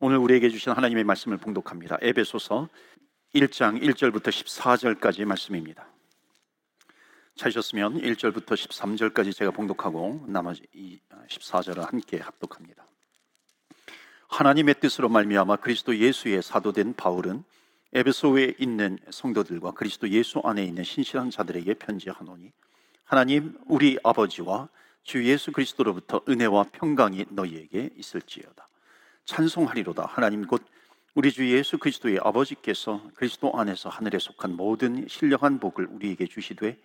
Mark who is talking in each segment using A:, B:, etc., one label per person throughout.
A: 오늘 우리에게 주신 하나님의 말씀을 봉독합니다. 에베소서 1장 1절부터 14절까지 말씀입니다. 찾으셨으면 1절부터 13절까지 제가 봉독하고 나머지 14절을 함께 합독합니다. 하나님의 뜻으로 말미암아 그리스도 예수의 사도된 바울은 에베소에 있는 성도들과 그리스도 예수 안에 있는 신실한 자들에게 편지하노니 하나님 우리 아버지와 주 예수 그리스도로부터 은혜와 평강이 너희에게 있을지어다. 찬송하리로다. 하나님 곧 우리 주 예수 그리스도의 아버지께서 그리스도 안에서 하늘에 속한 모든 신령한 복을 우리에게 주시되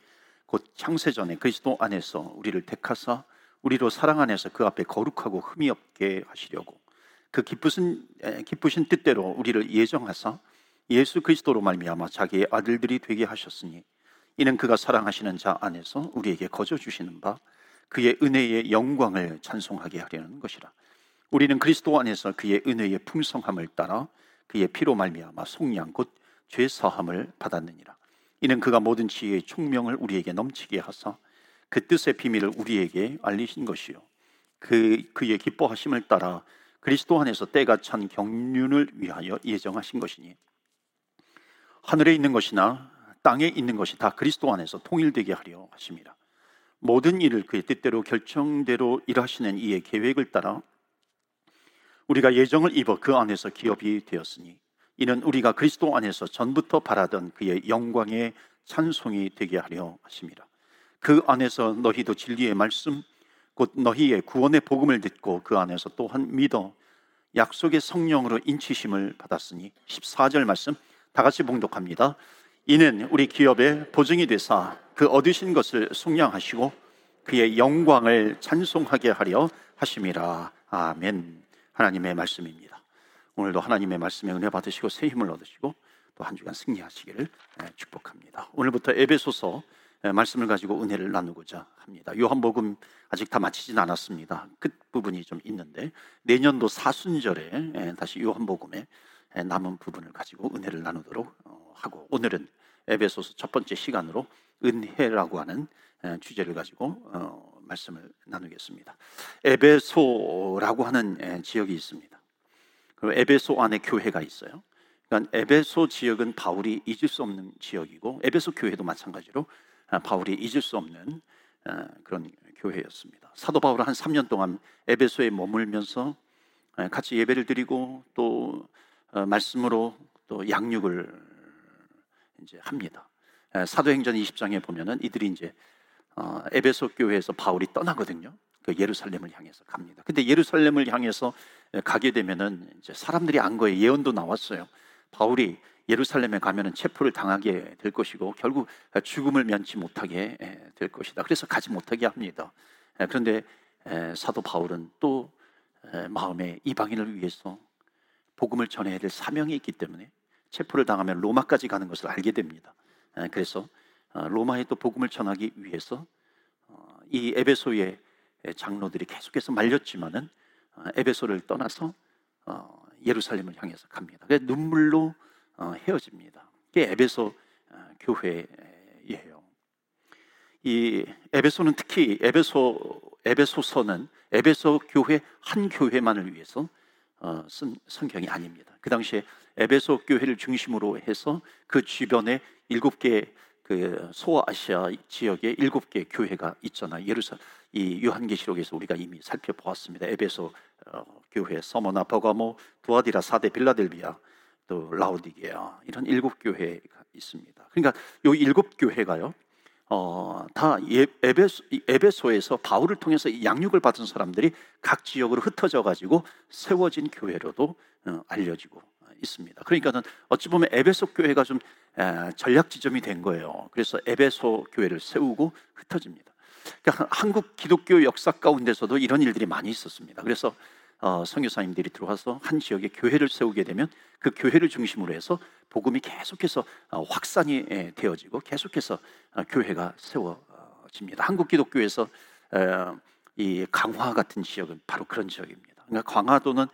A: 곧 창세 전에 그리스도 안에서 우리를 택하사 우리로 사랑 안에서 그 앞에 거룩하고 흠이 없게 하시려고 그 기쁘신 기쁘신 뜻대로 우리를 예정하사 예수 그리스도로 말미암아 자기의 아들들이 되게 하셨으니 이는 그가 사랑하시는 자 안에서 우리에게 거저 주시는 바 그의 은혜의 영광을 찬송하게 하려는 것이라. 우리는 그리스도 안에서 그의 은혜의 풍성함을 따라 그의 피로 말미암아 속량 곧 죄 사함을 받았느니라. 이는 그가 모든 지혜의 총명을 우리에게 넘치게 하사 그 뜻의 비밀을 우리에게 알리신 것이요. 그 그의 기뻐하심을 따라 그리스도 안에서 때가 찬 경륜을 위하여 예정하신 것이니 하늘에 있는 것이나 땅에 있는 것이 다 그리스도 안에서 통일되게 하려 하심이라. 모든 일을 그의 뜻대로 결정대로 일하시는 이의 계획을 따라 우리가 예정을 입어 그 안에서 기업이 되었으니 이는 우리가 그리스도 안에서 전부터 바라던 그의 영광의 찬송이 되게 하려 하심이라. 그 안에서 너희도 진리의 말씀 곧 너희의 구원의 복음을 듣고 그 안에서 또한 믿어 약속의 성령으로 인치심을 받았으니 14절 말씀 다 같이 봉독합니다. 이는 우리 기업의 보증이 되사 그 얻으신 것을 속량하시고 그의 영광을 찬송하게 하려 하심이라. 아멘. 하나님의 말씀입니다. 오늘도 하나님의 말씀에 은혜 받으시고 새 힘을 얻으시고 또 한 주간 승리하시기를 예, 축복합니다. 오늘부터 에베소서 예, 말씀을 가지고 은혜를 나누고자 합니다. 요한복음 아직 다 마치진 않았습니다. 끝 부분이 좀 있는데 내년도 사순절에 예, 다시 요한복음에 남은 부분을 가지고 은혜를 나누도록 어, 하고 오늘은 에베소서 첫 번째 시간으로 은혜라고 하는 주제를 가지고 어, 말씀을 나누겠습니다. 에베소라고 하는 지역이 있습니다. 그리고 에베소 안에 교회가 있어요. 그러니까 에베소 지역은 바울이 잊을 수 없는 지역이고 에베소 교회도 마찬가지로 아, 바울이 잊을 수 없는 아, 그런 교회였습니다. 사도 바울은 한 3년 동안 에베소에 머물면서 아, 같이 예배를 드리고 또 어, 말씀으로 또 양육을 이제 합니다. 사도행전 20장에 보면은 이들이 이제 어, 에베소 교회에서 바울이 떠나거든요. 그 예루살렘을 향해서 갑니다. 근데 예루살렘을 향해서 가게 되면은 이제 사람들이 안 거에 예언도 나왔어요. 바울이 예루살렘에 가면은 체포를 당하게 될 것이고 결국 죽음을 면치 못하게 될 것이다. 그래서 가지 못하게 합니다. 그런데 사도 바울은 또 마음에 이방인을 위해서 복음을 전해야 될 사명이 있기 때문에 체포를 당하면 로마까지 가는 것을 알게 됩니다. 그래서 어, 로마에 또 복음을 전하기 위해서 어, 이 에베소의 장로들이 계속해서 말렸지만은 어, 에베소를 떠나서 예루살렘을 향해서 갑니다. 눈물로 헤어집니다. 이게 에베소 교회예요. 이 에베소는 특히 에베소 에베소서는 에베소 교회 한 교회만을 위해서 쓴 성경이 아닙니다. 그 당시에 에베소 교회를 중심으로 해서 그 주변에 일곱 개 그 소아시아 지역에 일곱 개 교회가 있잖아요. 예루살 이 요한계시록에서 우리가 이미 살펴보았습니다. 에베소 어, 교회, 서머나 버가모, 두아디라, 사대, 빌라델비아, 또 라오디게아 이런 일곱 교회가 있습니다. 그러니까 요 일곱 교회가요. 어, 다 예, 에베소, 에베소에서 바울을 통해서 양육을 받은 사람들이 각 지역으로 흩어져 가지고 세워진 교회로도 어, 알려지고 있습니다. 그러니까는 어찌 보면 에베소 교회가 좀 전략 지점이 된 거예요. 그래서 에베소 교회를 세우고 흩어집니다. 그러니까 한국 기독교 역사 가운데서도 이런 일들이 많이 있었습니다. 그래서 어, 선교사님들이 들어와서 한 지역에 교회를 세우게 되면 그 교회를 중심으로 해서 복음이 계속해서 어, 확산이 되어지고 계속해서 어, 교회가 세워집니다. 한국 기독교에서 이 강화 같은 지역은 바로 그런 지역입니다. 그러니까 광화도는 어,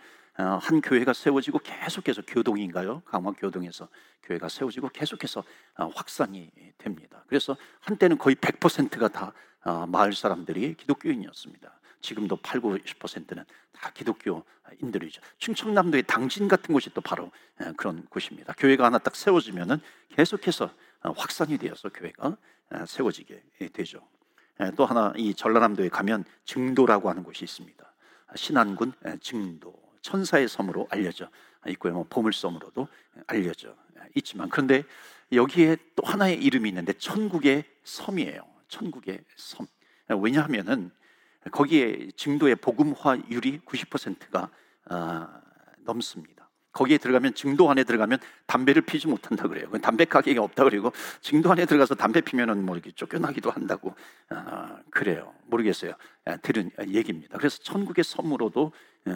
A: 한 교회가 세워지고 계속해서 교동인가요? 강화 교동에서 교회가 세워지고 계속해서 어, 확산이 됩니다. 그래서 한때는 거의 100%가 다 어, 마을 사람들이 기독교인이었습니다. 지금도 8, 90%는 다 기독교인들이죠. 충청남도의 당진 같은 곳이 또 바로 예, 그런 곳입니다. 교회가 하나 딱 세워지면은 계속해서 어, 확산이 되어서 교회가 예, 세워지게 되죠. 예, 또 하나 이 전라남도에 가면 증도라고 하는 곳이 있습니다. 신안군 증도 천사의 섬으로 알려져 있고요. 뭐 보물섬으로도 알려져 있지만 그런데 여기에 또 하나의 이름이 있는데 천국의 섬이에요. 천국의 섬. 왜냐하면은 거기에 증도의 복음화율이 90%가 아, 넘습니다. 거기에 들어가면 증도 안에 들어가면 담배를 피지 못한다 그래요. 담배 가게가 없다 그리고 증도 안에 들어가서 담배 피면은 뭐 이렇게 쫓겨나기도 한다고 아, 그래요. 모르겠어요. 아, 들은 얘기입니다. 그래서 천국의 섬으로도 어,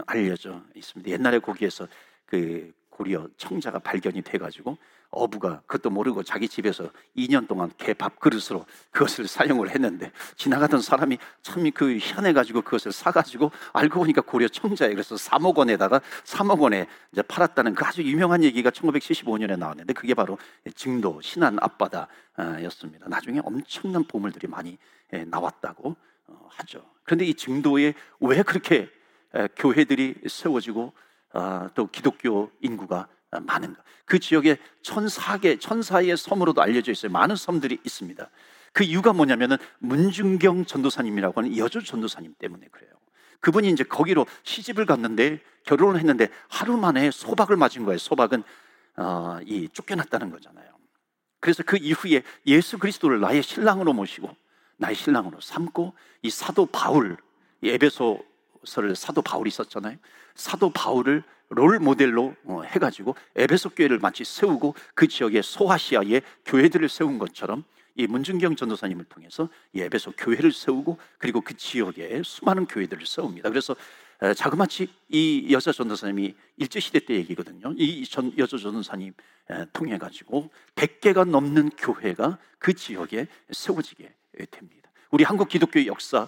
A: 알려져 있습니다. 옛날에 거기에서 그 고리어 청자가 발견이 돼가지고 어부가 그것도 모르고 자기 집에서 2년 동안 개 밥 그릇으로 그것을 사용을 했는데 지나가던 사람이 참 그 희한해가지고 그것을 사가지고 알고 보니까 고려 청자에 그래서 3억 원에다가 3억 원에 이제 팔았다는 그 아주 유명한 얘기가 1975년에 나왔는데 그게 바로 증도 신안 앞바다였습니다. 나중에 엄청난 보물들이 많이 예, 나왔다고 어, 하죠. 그런데 이 증도에 왜 그렇게 교회들이 세워지고 아, 또 기독교 인구가 많은가? 그 지역에 천사계, 천사의 섬으로도 알려져 있어요. 많은 섬들이 있습니다. 그 이유가 뭐냐면은 문중경 전도사님이라고 하는 여주 전도사님 때문에 그래요. 그분이 이제 거기로 시집을 갔는데 결혼을 했는데 하루 만에 소박을 맞은 거예요. 소박은 어, 이 쫓겨났다는 거잖아요. 그래서 그 이후에 예수 그리스도를 나의 신랑으로 모시고 나의 신랑으로 삼고 이 사도 바울, 이 에베소서를 사도 바울이 썼잖아요. 사도 바울을 롤 모델로 어, 해가지고 에베소 교회를 마치 세우고 그 지역의 소아시아에 교회들을 세운 것처럼 이 문준경 전도사님을 통해서 이 에베소 교회를 세우고 그리고 그 지역에 수많은 교회들을 세웁니다. 그래서 자그마치 이 여자 전도사님이 일제 시대 때 얘기거든요. 이 전, 여자 전도사님 통해 가지고 100개가 넘는 교회가 그 지역에 세워지게 됩니다. 우리 한국 기독교의 역사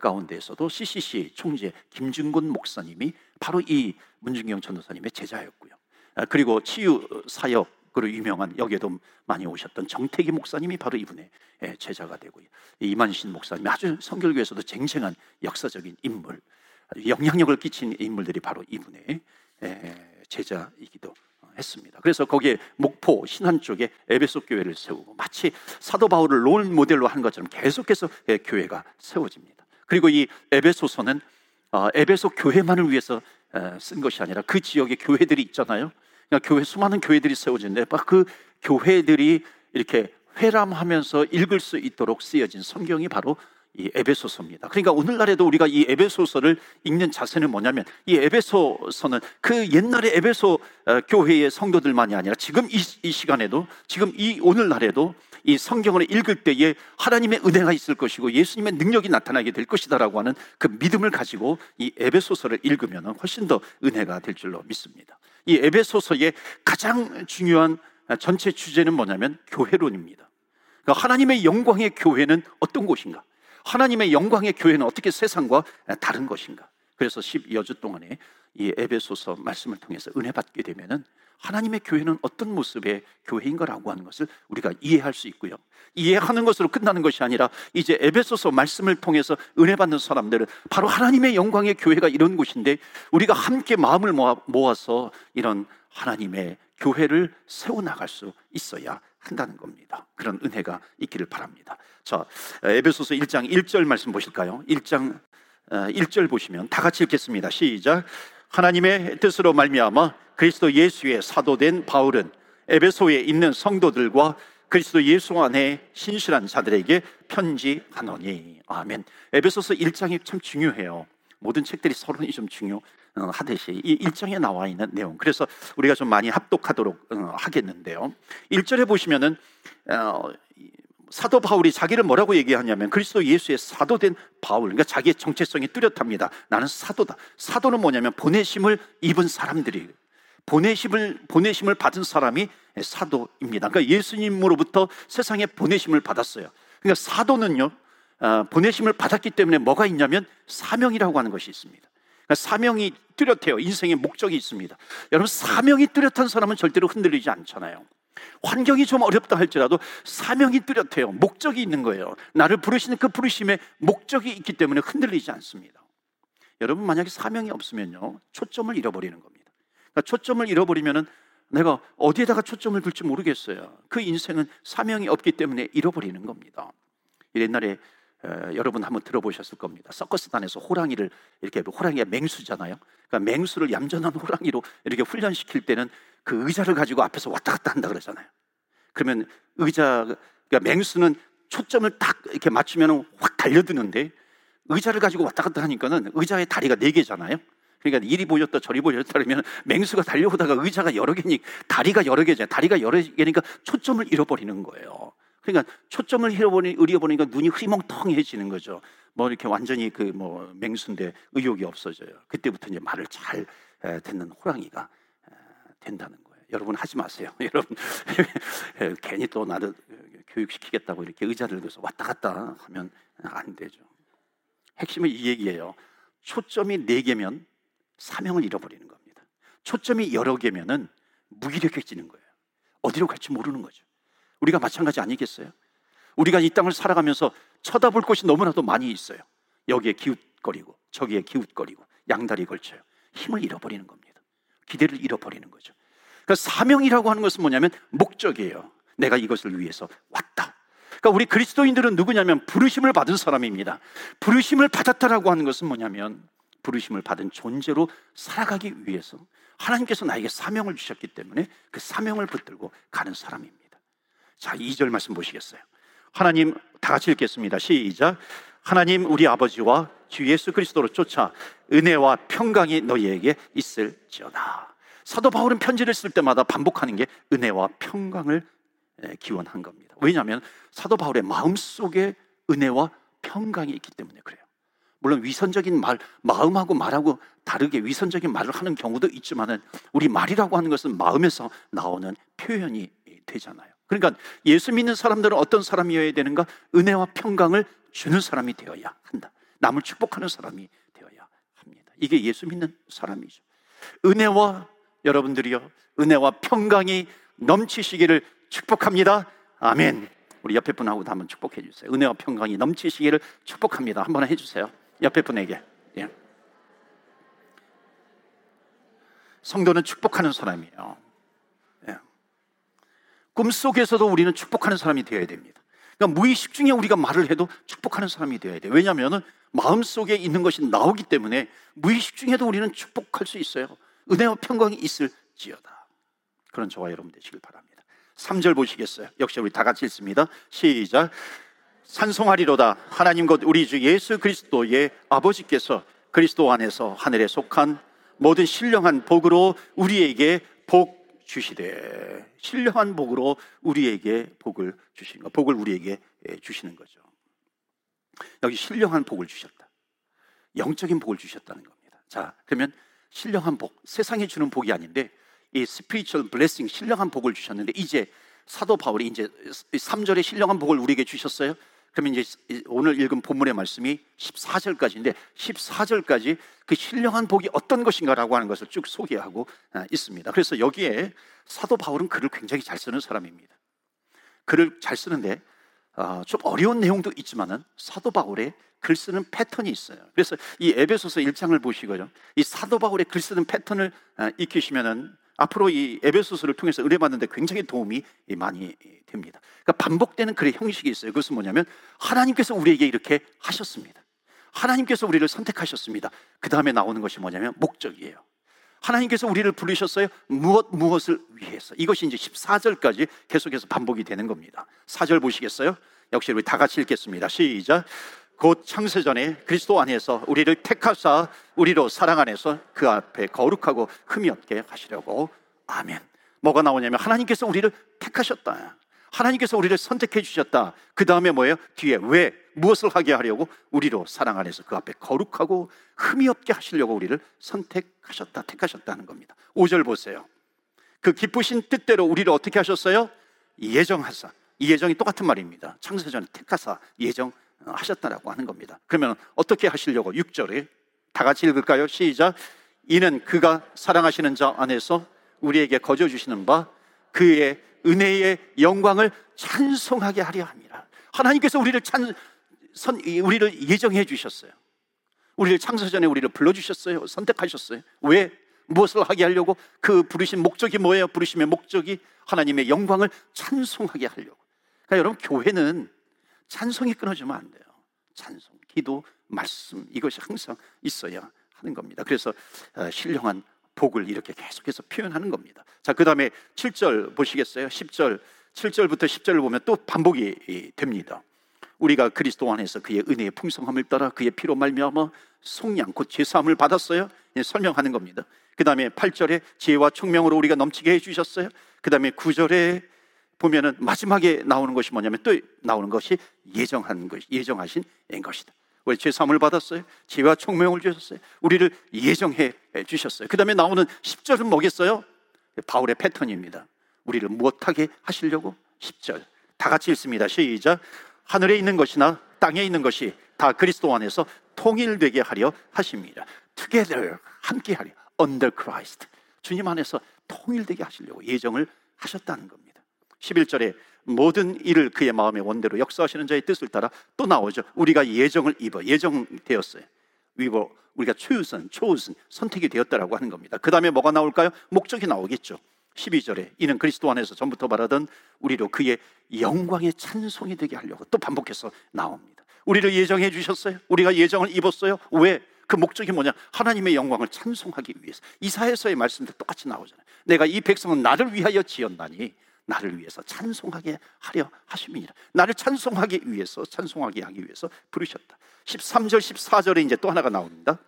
A: 가운데에서도 CCC 총재 김준곤 목사님이 바로 이 문중경 전도사님의 제자였고요. 그리고 치유 사역으로 유명한 여기에도 많이 오셨던 정태기 목사님이 바로 이분의 제자가 되고요. 이만신 목사님 아주 성결교에서도 쟁쟁한 역사적인 인물, 영향력을 끼친 인물들이 바로 이분의 제자이기도 했습니다. 그래서 거기에 목포 신안 쪽에 에베소 교회를 세우고 마치 사도 바울을 롤 모델로 한 것처럼 계속해서 교회가 세워집니다. 그리고 이 에베소서는 어, 에베소 교회만을 위해서 쓴 것이 아니라 그 지역에 교회들이 있잖아요. 그러니까 교회 수많은 교회들이 세워지는데 그 교회들이 이렇게 회람하면서 읽을 수 있도록 쓰여진 성경이 바로 이 에베소서입니다. 그러니까 오늘날에도 우리가 이 에베소서를 읽는 자세는 뭐냐면 이 에베소서는 그 옛날의 에베소 어, 교회의 성도들만이 아니라 지금 이, 이 시간에도 지금 이 오늘날에도 이 성경을 읽을 때에 하나님의 은혜가 있을 것이고 예수님의 능력이 나타나게 될 것이다라고 하는 그 믿음을 가지고 이 에베소서를 읽으면 훨씬 더 은혜가 될 줄로 믿습니다. 이 에베소서의 가장 중요한 전체 주제는 뭐냐면 교회론입니다. 그러니까 하나님의 영광의 교회는 어떤 곳인가? 하나님의 영광의 교회는 어떻게 세상과 다른 것인가? 그래서 10여 주 동안에 이 에베소서 말씀을 통해서 은혜 받게 되면은 하나님의 교회는 어떤 모습의 교회인가라고 하는 것을 우리가 이해할 수 있고요. 이해하는 것으로 끝나는 것이 아니라 이제 에베소서 말씀을 통해서 은혜 받는 사람들은 바로 하나님의 영광의 교회가 이런 곳인데 우리가 함께 마음을 모아서 이런 하나님의 교회를 세워 나갈 수 있어야 한다는 겁니다. 그런 은혜가 있기를 바랍니다. 자, 에베소서 1장 1절 말씀 보실까요? 1장 1절 어, 보시면 다 같이 읽겠습니다. 시작. 하나님의 뜻으로 말미암아 그리스도 예수의 사도된 바울은 에베소에 있는 성도들과 그리스도 예수 안에 신실한 자들에게 편지하노니 아멘. 에베소서 1장이 참 중요해요. 모든 책들이 서론이 좀 중요하듯이 이 1장에 나와 있는 내용. 그래서 우리가 좀 많이 합독하도록 어, 하겠는데요. 1절에 보시면은 어, 사도 바울이 자기를 뭐라고 얘기하냐면 그리스도 예수의 사도된 바울. 그러니까 자기의 정체성이 뚜렷합니다. 나는 사도다. 사도는 뭐냐면 보내심을 입은 사람들이 보내심을 보내심을 받은 사람이 사도입니다. 그러니까 예수님으로부터 세상에 보내심을 받았어요. 그러니까 사도는요 어, 보내심을 받았기 때문에 뭐가 있냐면 사명이라고 하는 것이 있습니다. 그러니까 사명이 뚜렷해요. 인생의 목적이 있습니다. 여러분 사명이 뚜렷한 사람은 절대로 흔들리지 않잖아요. 환경이 좀 어렵다 할지라도 사명이 뚜렷해요. 목적이 있는 거예요. 나를 부르시는 그 부르심에 목적이 있기 때문에 흔들리지 않습니다. 여러분 만약에 사명이 없으면요 초점을 잃어버리는 겁니다. 그러니까 초점을 잃어버리면은 내가 어디에다가 초점을 둘지 모르겠어요. 그 인생은 사명이 없기 때문에 잃어버리는 겁니다. 옛날에 에, 여러분 한번 들어보셨을 겁니다. 서커스단에서 호랑이를 이렇게 호랑이가 맹수잖아요. 그러니까 맹수를 얌전한 호랑이로 이렇게 훈련시킬 때는 그 의자를 가지고 앞에서 왔다 갔다 한다 그러잖아요. 그러면 의자 그러니까 맹수는 초점을 딱 이렇게 맞추면 확 달려드는데 의자를 가지고 왔다 갔다 하니까는 의자의 다리가 네 개잖아요. 그러니까 이리 보였다 저리 보였다 그러면 맹수가 달려오다가 의자가 여러 개니 다리가 여러 개잖아요. 다리가 여러 개니까 초점을 잃어버리는 거예요. 그러니까 초점을 잃어버리, 잃어버리니까 눈이 흐리멍텅해지는 거죠. 뭐 이렇게 완전히 그 뭐 맹수인데 의욕이 없어져요. 그때부터 이제 말을 잘 듣는 호랑이가 된다는 거예요. 여러분 하지 마세요. 여러분 괜히 또 나를 교육시키겠다고 이렇게 의자를 들어서 왔다 갔다 하면 안 되죠. 핵심은 이 얘기예요. 초점이 네 개면 사명을 잃어버리는 겁니다. 초점이 여러 개면은 무기력해지는 거예요. 어디로 갈지 모르는 거죠. 우리가 마찬가지 아니겠어요? 우리가 이 땅을 살아가면서 쳐다볼 곳이 너무나도 많이 있어요. 여기에 기웃거리고 저기에 기웃거리고 양다리 걸쳐요. 힘을 잃어버리는 겁니다. 기대를 잃어버리는 거죠. 그러니까 사명이라고 하는 것은 뭐냐면 목적이에요. 내가 이것을 위해서 왔다. 그러니까 우리 그리스도인들은 누구냐면 부르심을 받은 사람입니다. 부르심을 받았다라고 하는 것은 뭐냐면 부르심을 받은 존재로 살아가기 위해서 하나님께서 나에게 사명을 주셨기 때문에 그 사명을 붙들고 가는 사람입니다. 자, 2절 말씀 보시겠어요? 하나님 다 같이 읽겠습니다. 시작. 하나님 우리 아버지와 주 예수 그리스도로 쫓아 은혜와 평강이 너희에게 있을지어다. 사도 바울은 편지를 쓸 때마다 반복하는 게 은혜와 평강을 기원한 겁니다. 왜냐하면 사도 바울의 마음 속에 은혜와 평강이 있기 때문에 그래요. 물론 위선적인 말, 마음하고 말하고 다르게 위선적인 말을 하는 경우도 있지만은 우리 말이라고 하는 것은 마음에서 나오는 표현이 되잖아요. 그러니까 예수 믿는 사람들은 어떤 사람이어야 되는가? 은혜와 평강을 주는 사람이 되어야 한다. 남을 축복하는 사람이 되어야 합니다. 이게 예수 믿는 사람이죠. 은혜와 여러분들이요. 은혜와 평강이 넘치시기를 축복합니다. 아멘. 우리 옆에 분하고도 한번 축복해 주세요. 은혜와 평강이 넘치시기를 축복합니다. 한번 해 주세요. 옆에 분에게. 예. 성도는 축복하는 사람이에요. 예. 꿈속에서도 우리는 축복하는 사람이 되어야 됩니다. 그러니까 무의식 중에 우리가 말을 해도 축복하는 사람이 되어야 돼요. 왜냐하면 마음속에 있는 것이 나오기 때문에 무의식 중에도 우리는 축복할 수 있어요. 은혜와 평강이 있을지어다. 그런 저와 여러분 되시길 바랍니다. 3절 보시겠어요? 역시 우리 다 같이 읽습니다. 시작. 산송하리로다. 하나님 곧 우리 주 예수 그리스도의 아버지께서 그리스도 안에서 하늘에 속한 모든 신령한 복으로 우리에게 복 주시되 신령한 복으로 우리에게 복을 주신 거. 복을 우리에게 주시는 거죠. 여기 신령한 복을 주셨다. 영적인 복을 주셨다는 겁니다. 자, 그러면 신령한 복, 세상에 주는 복이 아닌데 이 spiritual blessing, 신령한 복을 주셨는데 이제 사도 바울이 이제 3절에 신령한 복을 우리에게 주셨어요. 그러면 이제 오늘 읽은 본문의 말씀이 14절까지인데 14절까지 그 신령한 복이 어떤 것인가라고 하는 것을 쭉 소개하고 아, 있습니다. 그래서 여기에 사도 바울은 글을 굉장히 잘 쓰는 사람입니다. 글을 잘 쓰는데 아, 좀 어려운 내용도 있지만은 사도 바울의 글 쓰는 패턴이 있어요. 그래서 이 에베소서 1장을 보시고요. 이 사도 바울의 글 쓰는 패턴을 아, 익히시면은 앞으로 이 에베소서를 통해서 은혜 받는데 굉장히 도움이 많이 됩니다. 그러니까 반복되는 글의 형식이 있어요. 그것은 뭐냐면 하나님께서 우리에게 이렇게 하셨습니다. 하나님께서 우리를 선택하셨습니다. 그 다음에 나오는 것이 뭐냐면 목적이에요. 하나님께서 우리를 부르셨어요. 무엇 무엇을 위해서. 이것이 이제 14절까지 계속해서 반복이 되는 겁니다. 4절 보시겠어요? 역시 우리 다 같이 읽겠습니다. 시작. 곧 창세전에 그리스도 안에서 우리를 택하사 우리로 사랑 안에서 그 앞에 거룩하고 흠이 없게 하시려고 아멘. 뭐가 나오냐면 하나님께서 우리를 택하셨다. 하나님께서 우리를 선택해 주셨다. 그 다음에 뭐예요? 뒤에 왜 무엇을 하게 하려고 우리로 사랑 안에서 그 앞에 거룩하고 흠이 없게 하시려고 우리를 선택하셨다. 택하셨다는 겁니다. 5절 보세요. 그 기쁘신 뜻대로 우리를 어떻게 하셨어요? 예정하사. 이 예정이 똑같은 말입니다. 창세전에 택하사 예정 하셨다라고 하는 겁니다. 그러면 어떻게 하시려고 6절에 다 같이 읽을까요? 시작. 이는 그가 사랑하시는 자 안에서 우리에게 거저 주시는 바 그의 은혜의 영광을 찬송하게 하려 합니다. 하나님께서 우리를 찬 선, 우리를 예정해 주셨어요. 우리를 창세 전에 우리를 불러 주셨어요. 선택하셨어요. 왜? 무엇을 하게 하려고? 그 부르신 목적이 뭐예요? 부르심의 목적이 하나님의 영광을 찬송하게 하려고. 그러니까 여러분, 교회는 찬송이 끊어지면 안 돼요. 찬송, 기도, 말씀, 이것이 항상 있어야 하는 겁니다. 그래서 어, 신령한 복을 이렇게 계속해서 표현하는 겁니다. 자, 그 다음에 7절 보시겠어요? 10절, 7절부터 10절을 보면 또 반복이 됩니다. 우리가 그리스도 안에서 그의 은혜의 풍성함을 따라 그의 피로 말미암아 속량 곧 제사함을 받았어요. 예, 설명하는 겁니다. 그 다음에 8절에 지혜와 총명으로 우리가 넘치게 해 주셨어요. 그 다음에 9절에 보면은 마지막에 나오는 것이 뭐냐면 또 나오는 것이 예정한 것, 예정하신 것이다. 우리 죄사함을 받았어요. 지혜와 총명을 주셨어요. 우리를 예정해 주셨어요. 그 다음에 나오는 10절은 뭐겠어요? 바울의 패턴입니다. 우리를 무엇하게 하시려고? 10절. 다 같이 읽습니다. 시작. 하늘에 있는 것이나 땅에 있는 것이 다 그리스도 안에서 통일되게 하려 하십니다. Together 함께 하려 under Christ 주님 안에서 통일되게 하시려고 예정을 하셨다는 겁니다. 11절에 모든 일을 그의 마음의 원대로 역사하시는 자의 뜻을 따라 또 나오죠. 우리가 예정을 입어 예정되었어요. 위고 우리가 초유선, 초우선 선택이 되었다라고 하는 겁니다. 그 다음에 뭐가 나올까요? 목적이 나오겠죠. 12절에 이는 그리스도 안에서 전부터 말하던 우리로 그의 영광의 찬송이 되게 하려고 또 반복해서 나옵니다. 우리를 예정해 주셨어요. 우리가 예정을 입었어요. 왜? 그 목적이 뭐냐? 하나님의 영광을 찬송하기 위해서. 이사에서의 말씀도 똑같이 나오잖아요. 내가 이 백성은 나를 위하여 지었나니 나를 위해서 찬송하게 하려 하십니다. 나를 찬송하기 위해서 찬송하게 하기 위해서 부르셨다. 13절 14절에 이제 또 하나가 나옵니다.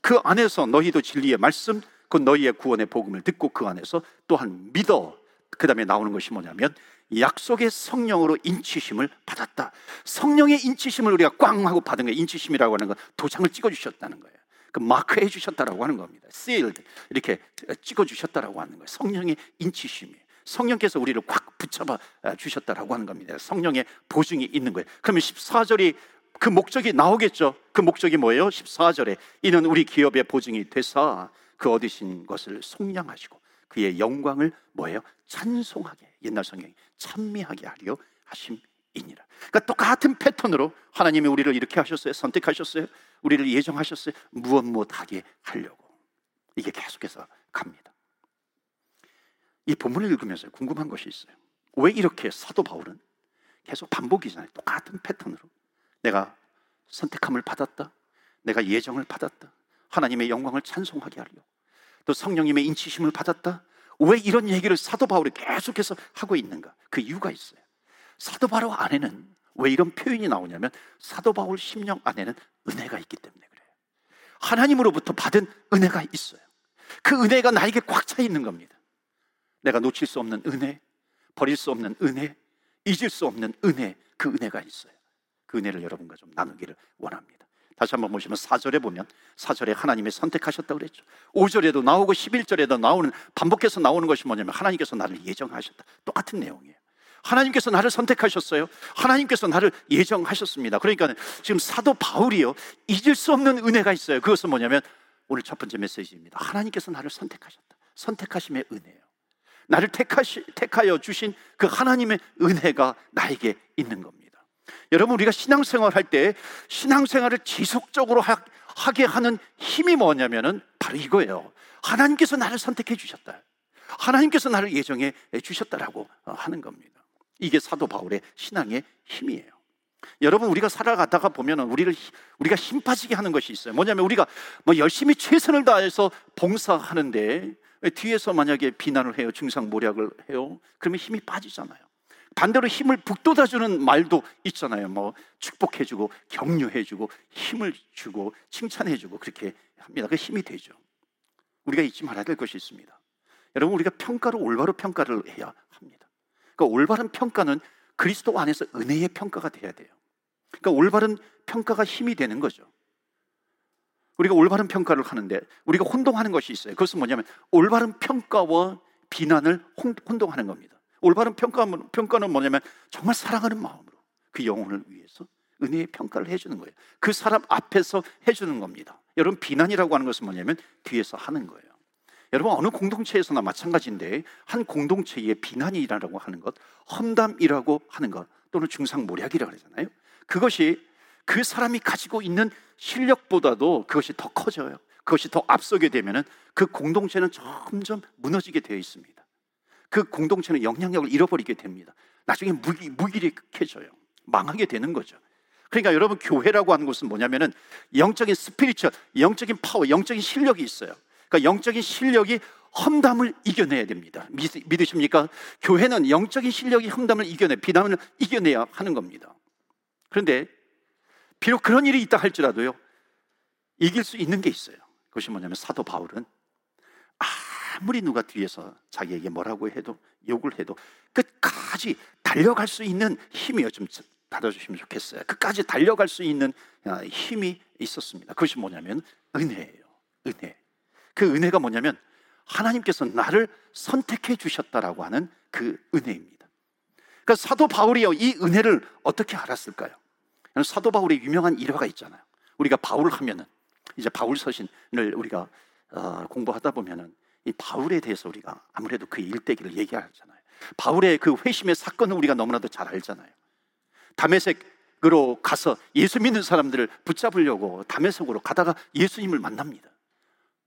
A: 그 안에서 너희도 진리의 말씀 그 너희의 구원의 복음을 듣고 그 안에서 또한 믿어. 그 다음에 나오는 것이 뭐냐면 약속의 성령으로 인치심을 받았다. 성령의 인치심을 우리가 꽝 하고 받은 거 인치심이라고 하는 건 도장을 찍어 주셨다는 거예요. 그 마크해 주셨다라고 하는 겁니다. sealed 이렇게 찍어 주셨다라고 하는 거예요. 성령의 인치심이 성령께서 우리를 꽉 붙잡아 주셨다라고 하는 겁니다. 성령의 보증이 있는 거예요. 그러면 14절이 그 목적이 나오겠죠. 그 목적이 뭐예요? 14절에 이는 우리 기업의 보증이 되사 그 얻으신 것을 속량하시고 그의 영광을 뭐예요? 찬송하게 옛날 성경이 찬미하게 하려 하심이니라. 그러니까 똑같은 패턴으로 하나님이 우리를 이렇게 하셨어요. 선택하셨어요. 우리를 예정하셨어요. 무엇 무엇 하게 하려고 이게 계속해서 갑니다. 이 본문을 읽으면서 궁금한 것이 있어요. 왜 이렇게 사도 바울은 계속 반복이잖아요. 똑같은 패턴으로 내가 선택함을 받았다. 내가 예정을 받았다. 하나님의 영광을 찬송하게 하려. 또 성령님의 인치심을 받았다. 왜 이런 얘기를 사도 바울이 계속해서 하고 있는가? 그 이유가 있어요. 사도 바울 안에는 왜 이런 표현이 나오냐면 사도 바울 심령 안에는 은혜가 있기 때문에 그래요. 하나님으로부터 받은 은혜가 있어요. 그 은혜가 나에게 꽉 차 있는 겁니다. 내가 놓칠 수 없는 은혜, 버릴 수 없는 은혜, 잊을 수 없는 은혜, 그 은혜가 있어요. 그 은혜를 여러분과 좀 나누기를 원합니다. 다시 한번 보시면 4절에 보면 4절에 하나님이 선택하셨다고 그랬죠. 5절에도 나오고 11절에도 나오는 반복해서 나오는 것이 뭐냐면 하나님께서 나를 예정하셨다. 똑같은 내용이에요. 하나님께서 나를 선택하셨어요. 하나님께서 나를 예정하셨습니다. 그러니까 지금 사도 바울이요. 잊을 수 없는 은혜가 있어요. 그것은 뭐냐면 오늘 첫 번째 메시지입니다. 하나님께서 나를 선택하셨다. 선택하심의 은혜예요. 나를 택하시, 택하여 주신 그 하나님의 은혜가 나에게 있는 겁니다. 여러분 우리가 신앙생활 할 때 신앙생활을 지속적으로 하, 게 하는 힘이 뭐냐면은 바로 이거예요. 하나님께서 나를 선택해 주셨다. 하나님께서 나를 예정해 주셨다라고 하는 겁니다. 이게 사도 바울의 신앙의 힘이에요. 여러분 우리가 살아가다가 보면은 우리를 우리가 힘 빠지게 하는 것이 있어요. 뭐냐면 우리가 뭐 열심히 최선을 다해서 봉사하는데 뒤에서 만약에 비난을 해요, 중상모략을 해요, 그러면 힘이 빠지잖아요. 반대로 힘을 북돋아주는 말도 있잖아요. 뭐 축복해주고 격려해주고 힘을 주고 칭찬해주고 그렇게 합니다. 그 힘이 되죠. 우리가 잊지 말아야 될 것이 있습니다. 여러분 우리가 평가를 올바로 평가를 해야 합니다. 그러니까 올바른 평가는 그리스도 안에서 은혜의 평가가 돼야 돼요. 그러니까 올바른 평가가 힘이 되는 거죠. 우리가 올바른 평가를 하는데 우리가 혼동하는 것이 있어요. 그것은 뭐냐면 올바른 평가와 비난을 혼동하는 겁니다. 올바른 평가는, 평가는 뭐냐면 정말 사랑하는 마음으로 그 영혼을 위해서 은혜의 평가를 해주는 거예요. 그 사람 앞에서 해주는 겁니다. 여러분, 비난이라고 하는 것은 뭐냐면 뒤에서 하는 거예요. 여러분, 어느 공동체에서나 마찬가지인데 한 공동체의 비난이라고 하는 것, 험담이라고 하는 것 또는 중상모략이라고 하잖아요. 그것이 그 사람이 가지고 있는 실력보다도 그것이 더 커져요. 그것이 더 앞서게 되면은 그 공동체는 점점 무너지게 되어 있습니다. 그 공동체는 영향력을 잃어버리게 됩니다. 나중에 무기, 무기력해져요. 망하게 되는 거죠. 그러니까 여러분 교회라고 하는 것은 뭐냐면은 영적인 스피리처, 영적인 파워, 영적인 실력이 있어요. 그러니까 영적인 실력이 험담을 이겨내야 됩니다. 믿, 믿으십니까? 교회는 영적인 실력이 험담을 이겨내, 비난을 이겨내야 하는 겁니다. 그런데 비록 그런 일이 있다 할지라도요, 이길 수 있는 게 있어요. 그것이 뭐냐면 사도 바울은 아무리 누가 뒤에서 자기에게 뭐라고 해도 욕을 해도 끝까지 달려갈 수 있는 힘이요. 좀 받아주시면 좋겠어요. 끝까지 달려갈 수 있는 아, 힘이 있었습니다. 그것이 뭐냐면 은혜예요. 은혜. 그 은혜가 뭐냐면 하나님께서 나를 선택해 주셨다라고 하는 그 은혜입니다. 그러니까 사도 바울이요. 이 은혜를 어떻게 알았을까요? 사도 바울의 유명한 일화가 있잖아요. 우리가 바울을 하면은 이제 바울 서신을 우리가 어, 공부하다 보면은 이 바울에 대해서 우리가 아무래도 그 일대기를 얘기하잖아요. 바울의 그 회심의 사건을 우리가 너무나도 잘 알잖아요. 담에색으로 가서 예수 믿는 사람들을 붙잡으려고 담에색으로 가다가 예수님을 만납니다.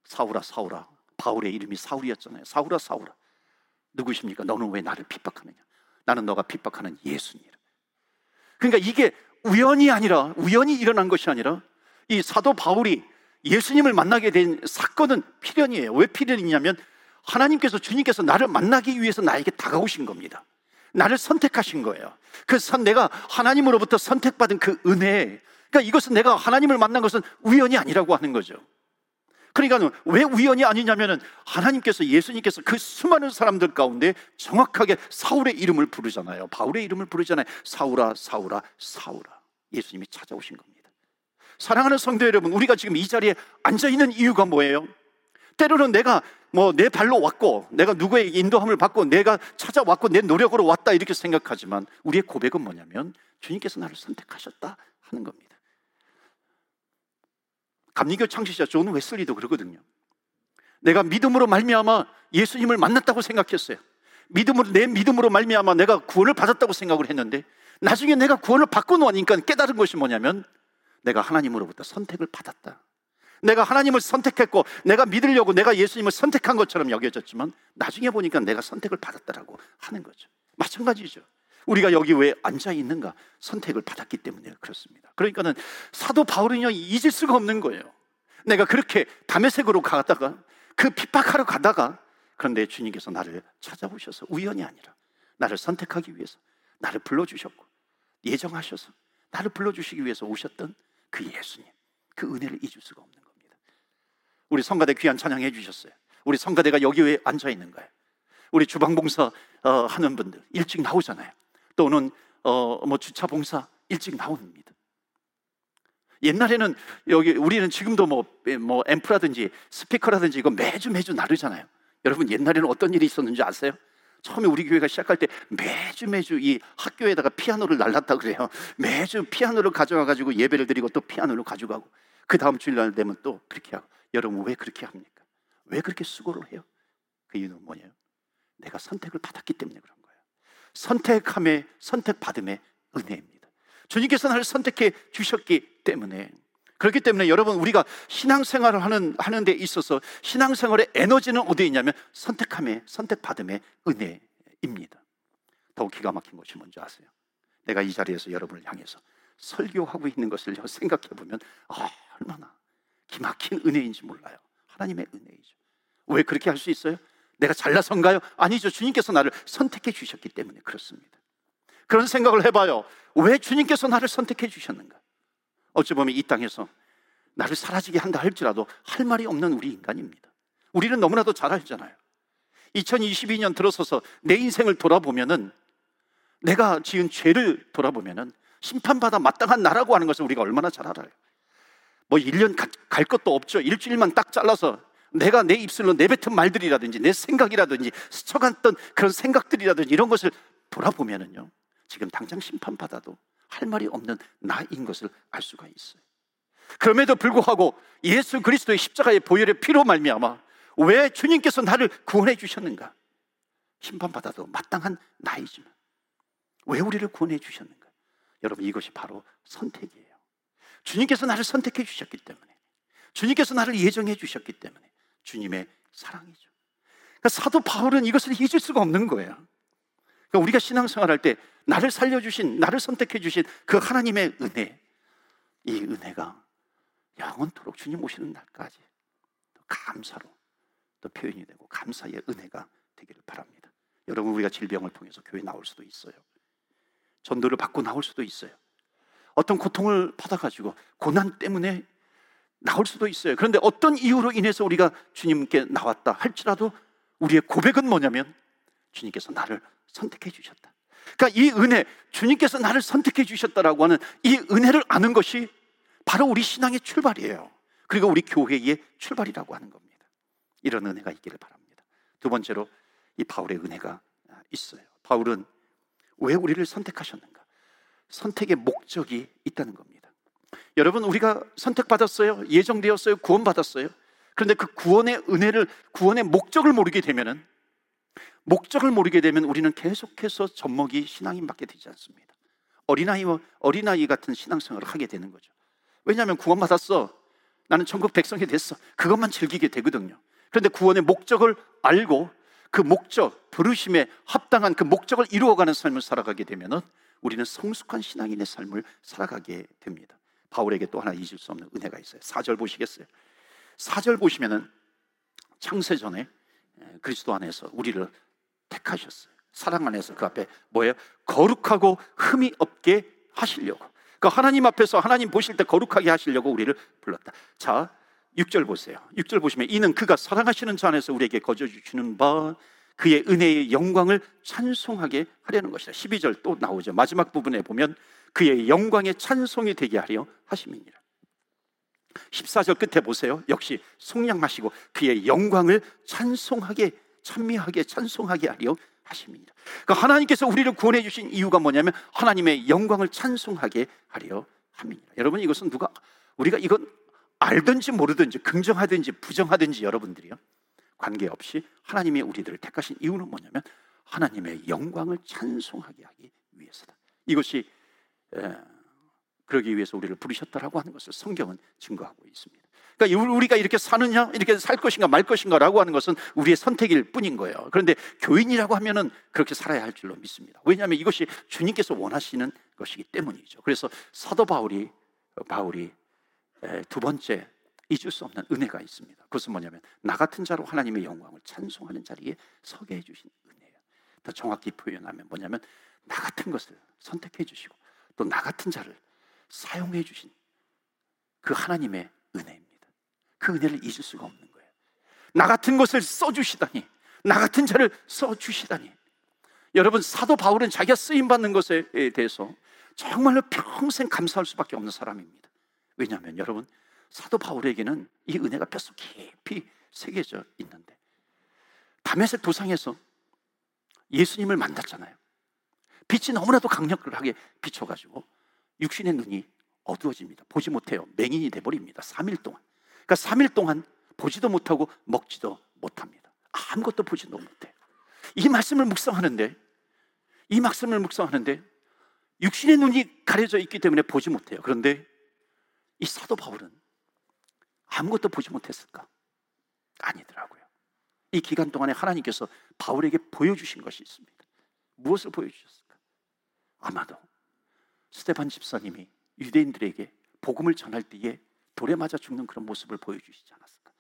A: 사울아 사울아 바울의 이름이 사울이었잖아요. 사울아 사울아 누구십니까? 너는 왜 나를 핍박하느냐? 나는 너가 핍박하는 예수니라. 그러니까 이게 우연이 아니라 우연히 일어난 것이 아니라 이 사도 바울이 예수님을 만나게 된 사건은 필연이에요. 왜 필연이냐면 하나님께서 주님께서 나를 만나기 위해서 나에게 다가오신 겁니다. 나를 선택하신 거예요. 그 선, 내가 하나님으로부터 선택받은 그 은혜. 그러니까 이것은 내가 하나님을 만난 것은 우연이 아니라고 하는 거죠. 그러니까 왜 우연이 아니냐면은 하나님께서 예수님께서 그 수많은 사람들 가운데 정확하게 사울의 이름을 부르잖아요. 바울의 이름을 부르잖아요. 사울아, 사울아, 사울아. 예수님이 찾아오신 겁니다. 사랑하는 성도 여러분, 우리가 지금 이 자리에 앉아 있는 이유가 뭐예요? 때로는 내가 뭐 내 발로 왔고, 내가 누구의 인도함을 받고, 내가 찾아왔고, 내 노력으로 왔다 이렇게 생각하지만 우리의 고백은 뭐냐면 주님께서 나를 선택하셨다 하는 겁니다. 감리교 창시자 존 웨슬리도 그러거든요. 내가 믿음으로 말미암아 예수님을 만났다고 생각했어요. 믿음으로 내 믿음으로 말미암아 내가 구원을 받았다고 생각을 했는데 나중에 내가 구원을 받고 나니까 깨달은 것이 뭐냐면 내가 하나님으로부터 선택을 받았다. 내가 하나님을 선택했고 내가 믿으려고 내가 예수님을 선택한 것처럼 여겨졌지만 나중에 보니까 내가 선택을 받았다라고 하는 거죠. 마찬가지죠. 우리가 여기 왜 앉아 있는가? 선택을 받았기 때문에 그렇습니다. 그러니까는 사도 바울은요 잊을 수가 없는 거예요. 내가 그렇게 담에색으로 가다가 그 핍박하러 가다가 그런데 주님께서 나를 찾아오셔서 우연이 아니라 나를 선택하기 위해서 나를 불러주셨고 예정하셔서 나를 불러주시기 위해서 오셨던 그 예수님, 그 은혜를 잊을 수가 없는 겁니다. 우리 성가대 귀한 찬양해 주셨어요. 우리 성가대가 여기 왜 앉아 있는 거예요? 우리 주방 봉사 어, 하는 분들 일찍 나오잖아요. 또는 어, 뭐 주차 봉사 일찍 나옵니다. 옛날에는 여기 우리는 지금도 뭐, 뭐 앰프라든지 스피커라든지 이거 매주 매주 나르잖아요. 여러분 옛날에는 어떤 일이 있었는지 아세요? 처음에 우리 교회가 시작할 때 매주 매주 이 학교에다가 피아노를 날랐다 그래요. 매주 피아노를 가져와 가지고 예배를 드리고 또 피아노를 가져가고 그 다음 주일날 되면 또 그렇게 하고 여러분 왜 그렇게 합니까? 왜 그렇게 수고를 해요? 그 이유는 뭐예요? 내가 선택을 받았기 때문에 거예요. 선택함의 선택받음의 은혜입니다. 주님께서 나를 선택해 주셨기 때문에 그렇기 때문에 여러분 우리가 신앙생활을 하는 하는 데 있어서 신앙생활의 에너지는 어디에 있냐면 선택함의 선택받음의 은혜입니다. 더욱 기가 막힌 것이 뭔지 아세요? 내가 이 자리에서 여러분을 향해서 설교하고 있는 것을 생각해 보면 아, 얼마나 기막힌 은혜인지 몰라요. 하나님의 은혜이죠. 왜 그렇게 할 수 있어요? 내가 잘나선가요? 아니죠. 주님께서 나를 선택해 주셨기 때문에 그렇습니다. 그런 생각을 해봐요. 왜 주님께서 나를 선택해 주셨는가? 어찌 보면 이 땅에서 나를 사라지게 한다 할지라도 할 말이 없는 우리 인간입니다. 우리는 너무나도 잘 알잖아요. 2022년 들어서서 내 인생을 돌아보면은 내가 지은 죄를 돌아보면은 심판받아 마땅한 나라고 하는 것을 우리가 얼마나 잘 알아요. 뭐 1년 가, 갈 것도 없죠. 일주일만 딱 잘라서 내가 내 입술로 내뱉은 말들이라든지 내 생각이라든지 스쳐갔던 그런 생각들이라든지 이런 것을 돌아보면은요. 지금 당장 심판받아도 할 말이 없는 나인 것을 알 수가 있어요. 그럼에도 불구하고 예수 그리스도의 십자가의 보혈의 피로 말미암아 왜 주님께서 나를 구원해 주셨는가? 심판받아도 마땅한 나이지만 왜 우리를 구원해 주셨는가? 여러분 이것이 바로 선택이에요. 주님께서 나를 선택해 주셨기 때문에 주님께서 나를 예정해 주셨기 때문에 주님의 사랑이죠. 그러니까 사도 바울은 이것을 잊을 수가 없는 거예요. 그러니까 우리가 신앙생활할 때 나를 살려주신, 나를 선택해 주신 그 하나님의 은혜, 이 은혜가 영원토록 주님 오시는 날까지 감사로 또 표현이 되고 감사의 은혜가 되기를 바랍니다. 여러분 우리가 질병을 통해서 교회 나올 수도 있어요. 전도를 받고 나올 수도 있어요. 어떤 고통을 받아가지고 고난 때문에 나올 수도 있어요. 그런데 어떤 이유로 인해서 우리가 주님께 나왔다 할지라도 우리의 고백은 뭐냐면 주님께서 나를 선택해 주셨다. 그러니까 이 은혜, 주님께서 나를 선택해 주셨다라고 하는 이 은혜를 아는 것이 바로 우리 신앙의 출발이에요. 그리고 우리 교회의 출발이라고 하는 겁니다. 이런 은혜가 있기를 바랍니다. 두 번째로 이 바울의 은혜가 있어요. 바울은 왜 우리를 선택하셨는가? 선택의 목적이 있다는 겁니다. 여러분, 우리가 선택받았어요? 예정되었어요? 구원받았어요? 그런데 그 구원의 은혜를, 구원의 목적을 모르게 되면은, 목적을 모르게 되면 우리는 계속해서 젖먹이 신앙인밖에 되지 않습니다. 어린아이, 어린아이 같은 신앙생활을 하게 되는 거죠. 왜냐하면 구원받았어. 나는 천국 백성이 됐어. 그것만 즐기게 되거든요. 그런데 구원의 목적을 알고 그 목적, 부르심에 합당한 그 목적을 이루어가는 삶을 살아가게 되면은 우리는 성숙한 신앙인의 삶을 살아가게 됩니다. 바울에게 또 하나 잊을 수 없는 은혜가 있어요. 4절 보시겠어요? 4절 보시면은 창세 전에 그리스도 안에서 우리를 택하셨어요. 사랑 안에서 그 앞에 뭐예요? 거룩하고 흠이 없게 하시려고. 그 하나님 앞에서 하나님 보실 때 거룩하게 하시려고 우리를 불렀다. 자, 6절 보세요. 6절 보시면 이는 그가 사랑하시는 자 안에서 우리에게 거저 주시는 바 그의 은혜의 영광을 찬송하게 하려는 것이다. 12절 또 나오죠. 마지막 부분에 보면 그의 영광의 찬송이 되게 하려 하심이니라. 14절 끝에 보세요. 역시 속량 마시고 그의 영광을 찬송하게 찬미하게 찬송하게 하려 하심이니라. 그러니까 하나님께서 우리를 구원해 주신 이유가 뭐냐면 하나님의 영광을 찬송하게 하려 함이니라. 여러분 이것은 누가 우리가 이건 알든지 모르든지 긍정하든지 부정하든지 여러분들이요. 관계없이 하나님이 우리들을 택하신 이유는 뭐냐면 하나님의 영광을 찬송하게 하기 위해서다. 이것이 에, 그러기 위해서 우리를 부르셨다라고 하는 것을 성경은 증거하고 있습니다. 그러니까 우리가 이렇게 사느냐, 이렇게 살 것인가 말 것인가라고 하는 것은 우리의 선택일 뿐인 거예요. 그런데 교인이라고 하면은 그렇게 살아야 할 줄로 믿습니다. 왜냐하면 이것이 주님께서 원하시는 것이기 때문이죠. 그래서 사도 바울이 바울이 두 번째 잊을 수 없는 은혜가 있습니다. 그것은 뭐냐면 나 같은 자로 하나님의 영광을 찬송하는 자리에 서게 해주신 은혜예요. 더 정확히 표현하면 뭐냐면 나 같은 것을 선택해 주시고 또 나 같은 자를 사용해 주신 그 하나님의 은혜입니다. 그 은혜를 잊을 수가 없는 거예요. 나 같은 것을 써 주시다니, 나 같은 자를 써 주시다니. 여러분 사도 바울은 자기가 쓰임 받는 것에 대해서 정말로 평생 감사할 수밖에 없는 사람입니다. 왜냐하면 여러분 사도 바울에게는 이 은혜가 뼛속 깊이 새겨져 있는데 담에색 도상에서 예수님을 만났잖아요. 빛이 너무나도 강력하게 비춰가지고 육신의 눈이 어두워집니다. 보지 못해요. 맹인이 돼버립니다. 3일 동안. 그러니까 3일 동안 보지도 못하고 먹지도 못합니다. 아무것도 보지도 못해요. 이 말씀을 묵상하는데, 이 말씀을 묵상하는데, 육신의 눈이 가려져 있기 때문에 보지 못해요. 그런데 이 사도 바울은 아무것도 보지 못했을까? 아니더라고요. 이 기간 동안에 하나님께서 바울에게 보여주신 것이 있습니다. 무엇을 보여주셨을까? 아마도 스테반 집사님이 유대인들에게 복음을 전할 때에 돌에 맞아 죽는 그런 모습을 보여주시지 않았을까?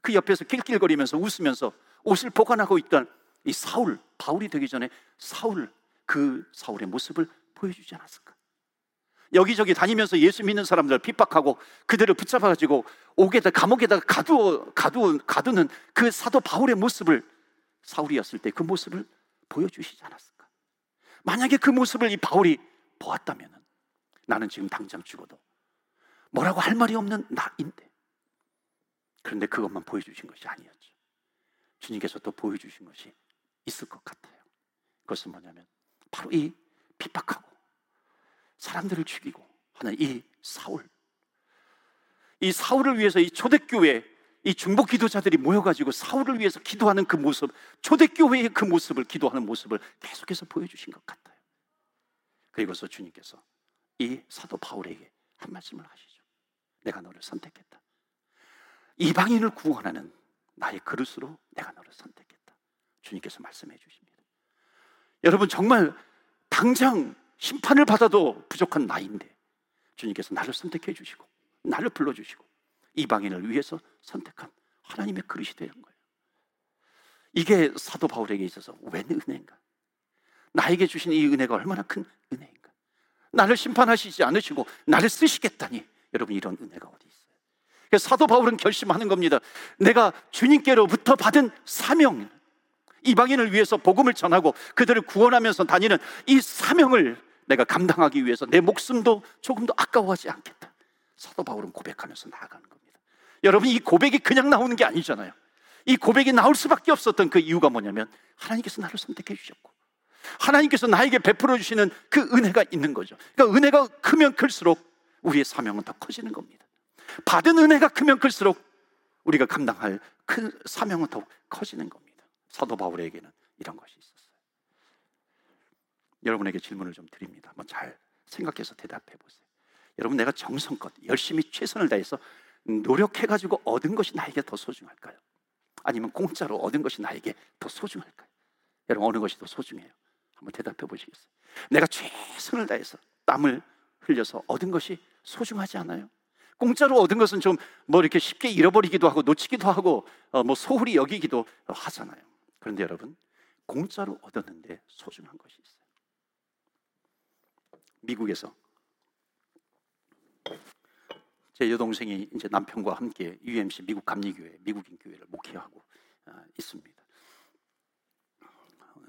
A: 그 옆에서 낄낄거리면서 웃으면서 옷을 보관하고 있던 이 사울, 바울이 되기 전에 사울, 그 사울의 모습을 보여주지 않았을까? 여기저기 다니면서 예수 믿는 사람들 핍박하고 그들을 붙잡아가지고 옥에다 감옥에다가 가두어 가두 가두는 그 사도 바울의 모습을 사울이었을 때 그 모습을 보여주시지 않았을까? 만약에 그 모습을 이 바울이 보았다면 나는 지금 당장 죽어도 뭐라고 할 말이 없는 나인데 그런데 그것만 보여주신 것이 아니었죠. 주님께서 또 보여주신 것이 있을 것 같아요. 그것은 뭐냐면 바로 이 핍박하고 사람들을 죽이고 하는 이 사울. 이 사울을 위해서 이 초대교회 이 중복 기도자들이 모여가지고 사울을 위해서 기도하는 그 모습, 초대교회의 그 모습을 기도하는 모습을 계속해서 보여주신 것 같아요. 그리고서 주님께서 이 사도 바울에게 한 말씀을 하시죠. 내가 너를 선택했다. 이방인을 구원하는 나의 그릇으로 내가 너를 선택했다. 주님께서 말씀해 주십니다. 여러분 정말 당장 심판을 받아도 부족한 나인데 주님께서 나를 선택해 주시고 나를 불러 주시고 이방인을 위해서 선택한 하나님의 그릇이 되는 거예요. 이게 사도 바울에게 있어서 웬 은혜인가? 나에게 주신 이 은혜가 얼마나 큰 은혜인가? 나를 심판하시지 않으시고 나를 쓰시겠다니 여러분 이런 은혜가 어디 있어요? 그래서 사도 바울은 결심하는 겁니다. 내가 주님께로부터 받은 사명, 이방인을 위해서 복음을 전하고 그들을 구원하면서 다니는 이 사명을 내가 감당하기 위해서 내 목숨도 조금도 아까워하지 않겠다. 사도 바울은 고백하면서 나아가는 겁니다. 여러분 이 고백이 그냥 나오는 게 아니잖아요. 이 고백이 나올 수밖에 없었던 그 이유가 뭐냐면 하나님께서 나를 선택해 주셨고 하나님께서 나에게 베풀어 주시는 그 은혜가 있는 거죠. 그러니까 은혜가 크면 클수록 우리의 사명은 더 커지는 겁니다. 받은 은혜가 크면 클수록 우리가 감당할 큰 사명은 더욱 커지는 겁니다. 사도 바울에게는 이런 것이 있었어요. 여러분에게 질문을 좀 드립니다. 한번 잘 생각해서 대답해 보세요. 여러분 내가 정성껏 열심히 최선을 다해서 노력해 가지고 얻은 것이 나에게 더 소중할까요? 아니면 공짜로 얻은 것이 나에게 더 소중할까요? 여러분 어느 것이 더 소중해요? 한번 대답해 보시겠어요? 내가 최선을 다해서 땀을 흘려서 얻은 것이 소중하지 않아요? 공짜로 얻은 것은 좀 뭐 이렇게 쉽게 잃어버리기도 하고 놓치기도 하고 어, 뭐 소홀히 여기기도 하잖아요. 그런데 여러분 공짜로 얻었는데 소중한 것이 있어요. 미국에서 제 여동생이 이제 남편과 함께 UMC 미국 감리교회 미국인 교회를 목회하고 아, 있습니다.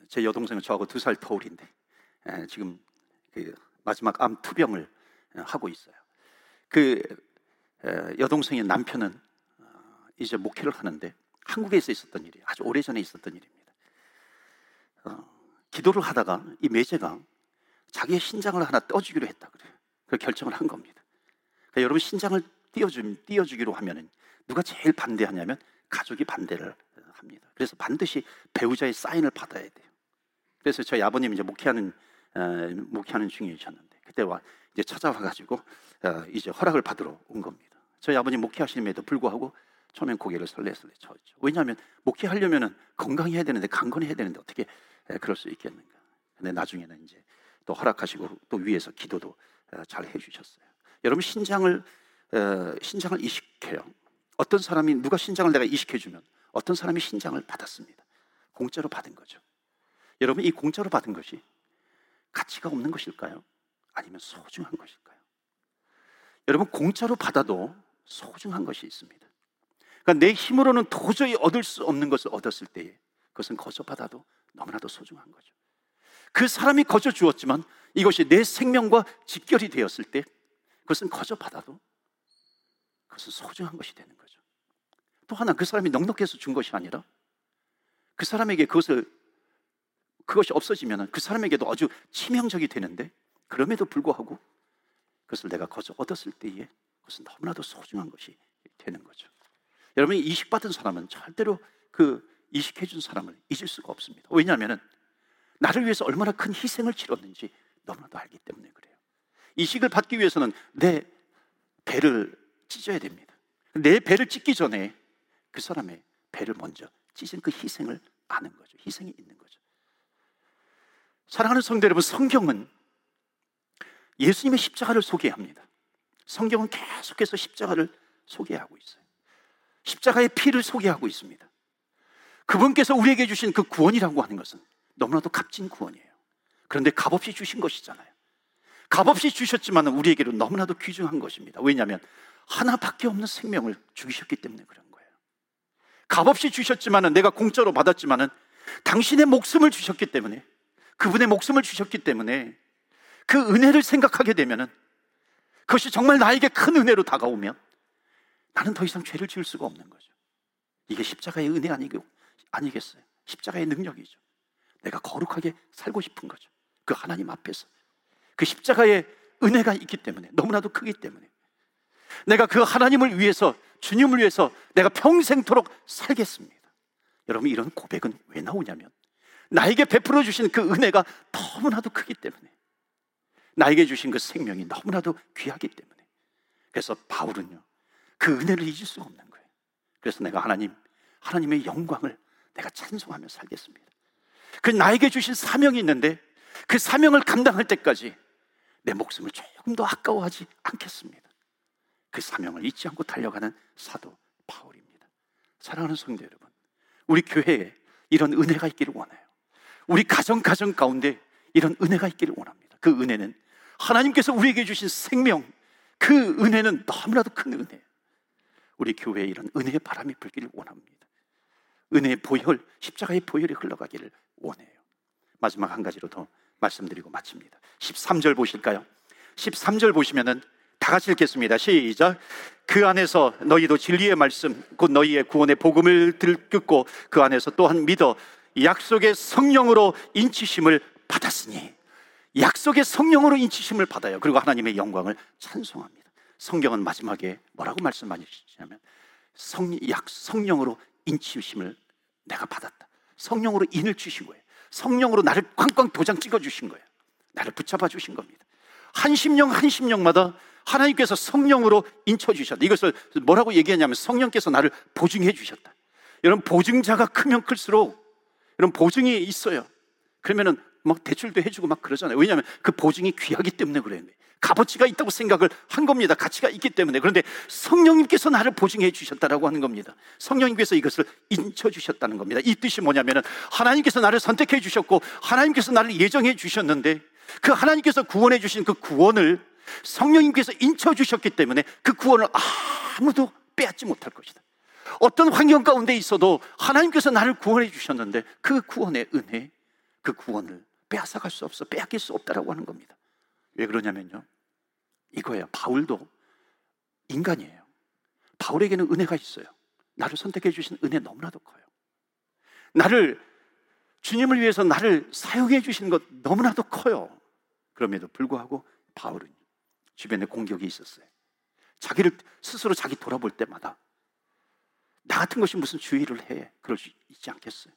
A: 제 여동생은 저하고 두 살 터울인데 지금 그 마지막 암 투병을 하고 있어요. 그 여동생의 남편은 어, 이제 목회를 하는데 한국에서 있었던 일이 아주 오래 전에 있었던 일입니다. 어, 기도를 하다가 이 매제가 자기의 신장을 하나 떼어주기로 했다 그래요. 그 결정을 한 겁니다. 그러니까 여러분 신장을 띄워주, 띄워주기로 하면은 누가 제일 반대하냐면 가족이 반대를 합니다. 그래서 반드시 배우자의 사인을 받아야 돼요. 그래서 저희 아버님 이제 목회하는 어, 목회하는 중이셨는데 그때 와 이제 찾아와 가지고 어, 이제 허락을 받으러 온 겁니다. 저희 아버님 목회하시는에도 불구하고 처음엔 고개를 설레설레 쳤죠. 왜냐하면 목회하려면은 건강해야 되는데 강건해야 되는데 어떻게 그럴 수 있겠는가? 근데 나중에는 이제 또 허락하시고 또 위에서 기도도 어, 잘 해주셨어요. 여러분 신장을 어, 신장을 이식해요. 어떤 사람이 누가 신장을 내가 이식해주면 어떤 사람이 신장을 받았습니다. 공짜로 받은 거죠. 여러분 이 공짜로 받은 것이 가치가 없는 것일까요? 아니면 소중한 것일까요? 여러분 공짜로 받아도 소중한 것이 있습니다. 그러니까 내 힘으로는 도저히 얻을 수 없는 것을 얻었을 때에 그것은 거저 받아도 너무나도 소중한 거죠. 그 사람이 거저 주었지만 이것이 내 생명과 직결이 되었을 때 그것은 거저 받아도 그것은 소중한 것이 되는 거죠. 또 하나 그 사람이 넉넉해서 준 것이 아니라 그 사람에게 그것을 그것이 없어지면 그 사람에게도 아주 치명적이 되는데 그럼에도 불구하고 그것을 내가 거저 얻었을 때에 그것은 너무나도 소중한 것이 되는 거죠. 여러분이 이식받은 사람은 절대로 그 이식해준 사람을 잊을 수가 없습니다. 왜냐하면 나를 위해서 얼마나 큰 희생을 치렀는지 너무나도 알기 때문에 그래요. 이식을 받기 위해서는 내 배를 찢어야 됩니다. 내 배를 찢기 전에 그 사람의 배를 먼저 찢은 그 희생을 아는 거죠. 희생이 있는 거죠. 사랑하는 성도 여러분, 성경은 예수님의 십자가를 소개합니다. 성경은 계속해서 십자가를 소개하고 있어요. 십자가의 피를 소개하고 있습니다. 그분께서 우리에게 주신 그 구원이라고 하는 것은 너무나도 값진 구원이에요. 그런데 값없이 주신 것이잖아요. 값없이 주셨지만 우리에게는 너무나도 귀중한 것입니다. 왜냐하면 하나밖에 없는 생명을 죽이셨기 때문에 그런 거예요. 값없이 주셨지만 내가 공짜로 받았지만 당신의 목숨을 주셨기 때문에 그분의 목숨을 주셨기 때문에 그 은혜를 생각하게 되면 그것이 정말 나에게 큰 은혜로 다가오면 나는 더 이상 죄를 지을 수가 없는 거죠. 이게 십자가의 은혜 아니겠어요? 십자가의 능력이죠. 내가 거룩하게 살고 싶은 거죠. 그 하나님 앞에서. 그 십자가의 은혜가 있기 때문에, 너무나도 크기 때문에. 내가 그 하나님을 위해서, 주님을 위해서 내가 평생토록 살겠습니다. 여러분, 이런 고백은 왜 나오냐면, 나에게 베풀어 주신 그 은혜가 너무나도 크기 때문에, 나에게 주신 그 생명이 너무나도 귀하기 때문에, 그래서 바울은요, 그 은혜를 잊을 수가 없는 거예요. 그래서 내가 하나님, 하나님의 영광을 내가 찬송하며 살겠습니다. 그 나에게 주신 사명이 있는데 그 사명을 감당할 때까지 내 목숨을 조금 더 아까워하지 않겠습니다. 그 사명을 잊지 않고 달려가는 사도 바울입니다. 사랑하는 성도 여러분, 우리 교회에 이런 은혜가 있기를 원해요. 우리 가정 가정 가운데 이런 은혜가 있기를 원합니다. 그 은혜는 하나님께서 우리에게 주신 생명, 그 은혜는 너무나도 큰 은혜예요. 우리 교회에 이런 은혜의 바람이 불기를 원합니다. 은혜의 보혈, 십자가의 보혈이 흘러가기를 원해요. 마지막 한 가지로 더 말씀드리고 마칩니다. 13절 보실까요? 13절 보시면은 다 같이 읽겠습니다. 시작. 그 안에서 너희도 진리의 말씀, 곧 너희의 구원의 복음을 듣고 그 안에서 또한 믿어 약속의 성령으로 인치심을 받았으니 약속의 성령으로 인치심을 받아요. 그리고 하나님의 영광을 찬송합니다. 성경은 마지막에 뭐라고 말씀하시냐면 성, 약, 성령으로 인치심을 내가 받았다. 성령으로 인을 주신 거예요. 성령으로 나를 꽝꽝 도장 찍어 주신 거예요. 나를 붙잡아 주신 겁니다. 한 심령 한 심령마다 하나님께서 성령으로 인쳐 주셨다. 이것을 뭐라고 얘기하냐면 성령께서 나를 보증해 주셨다. 여러분 보증자가 크면 클수록 여러분 보증이 있어요. 그러면은 막 대출도 해주고 막 그러잖아요. 왜냐하면 그 보증이 귀하기 때문에 그래요. 값어치가 있다고 생각을 한 겁니다. 가치가 있기 때문에. 그런데 성령님께서 나를 보증해 주셨다라고 하는 겁니다. 성령님께서 이것을 인쳐 주셨다는 겁니다. 이 뜻이 뭐냐면은 하나님께서 나를 선택해 주셨고 하나님께서 나를 예정해 주셨는데 그 하나님께서 구원해 주신 그 구원을 성령님께서 인쳐 주셨기 때문에 그 구원을 아무도 빼앗지 못할 것이다. 어떤 환경 가운데 있어도 하나님께서 나를 구원해 주셨는데 그 구원의 은혜, 그 구원을 빼앗아갈 수 없어, 빼앗길 수 없다라고 하는 겁니다. 왜 그러냐면요. 이거예요. 바울도 인간이에요. 바울에게는 은혜가 있어요. 나를 선택해 주신 은혜 너무나도 커요. 나를 주님을 위해서 나를 사용해 주시는 것 너무나도 커요. 그럼에도 불구하고 바울은 주변에 공격이 있었어요. 자기를 스스로 자기 돌아볼 때마다 나 같은 것이 무슨 주의를 해. 그럴 수 있지 않겠어요?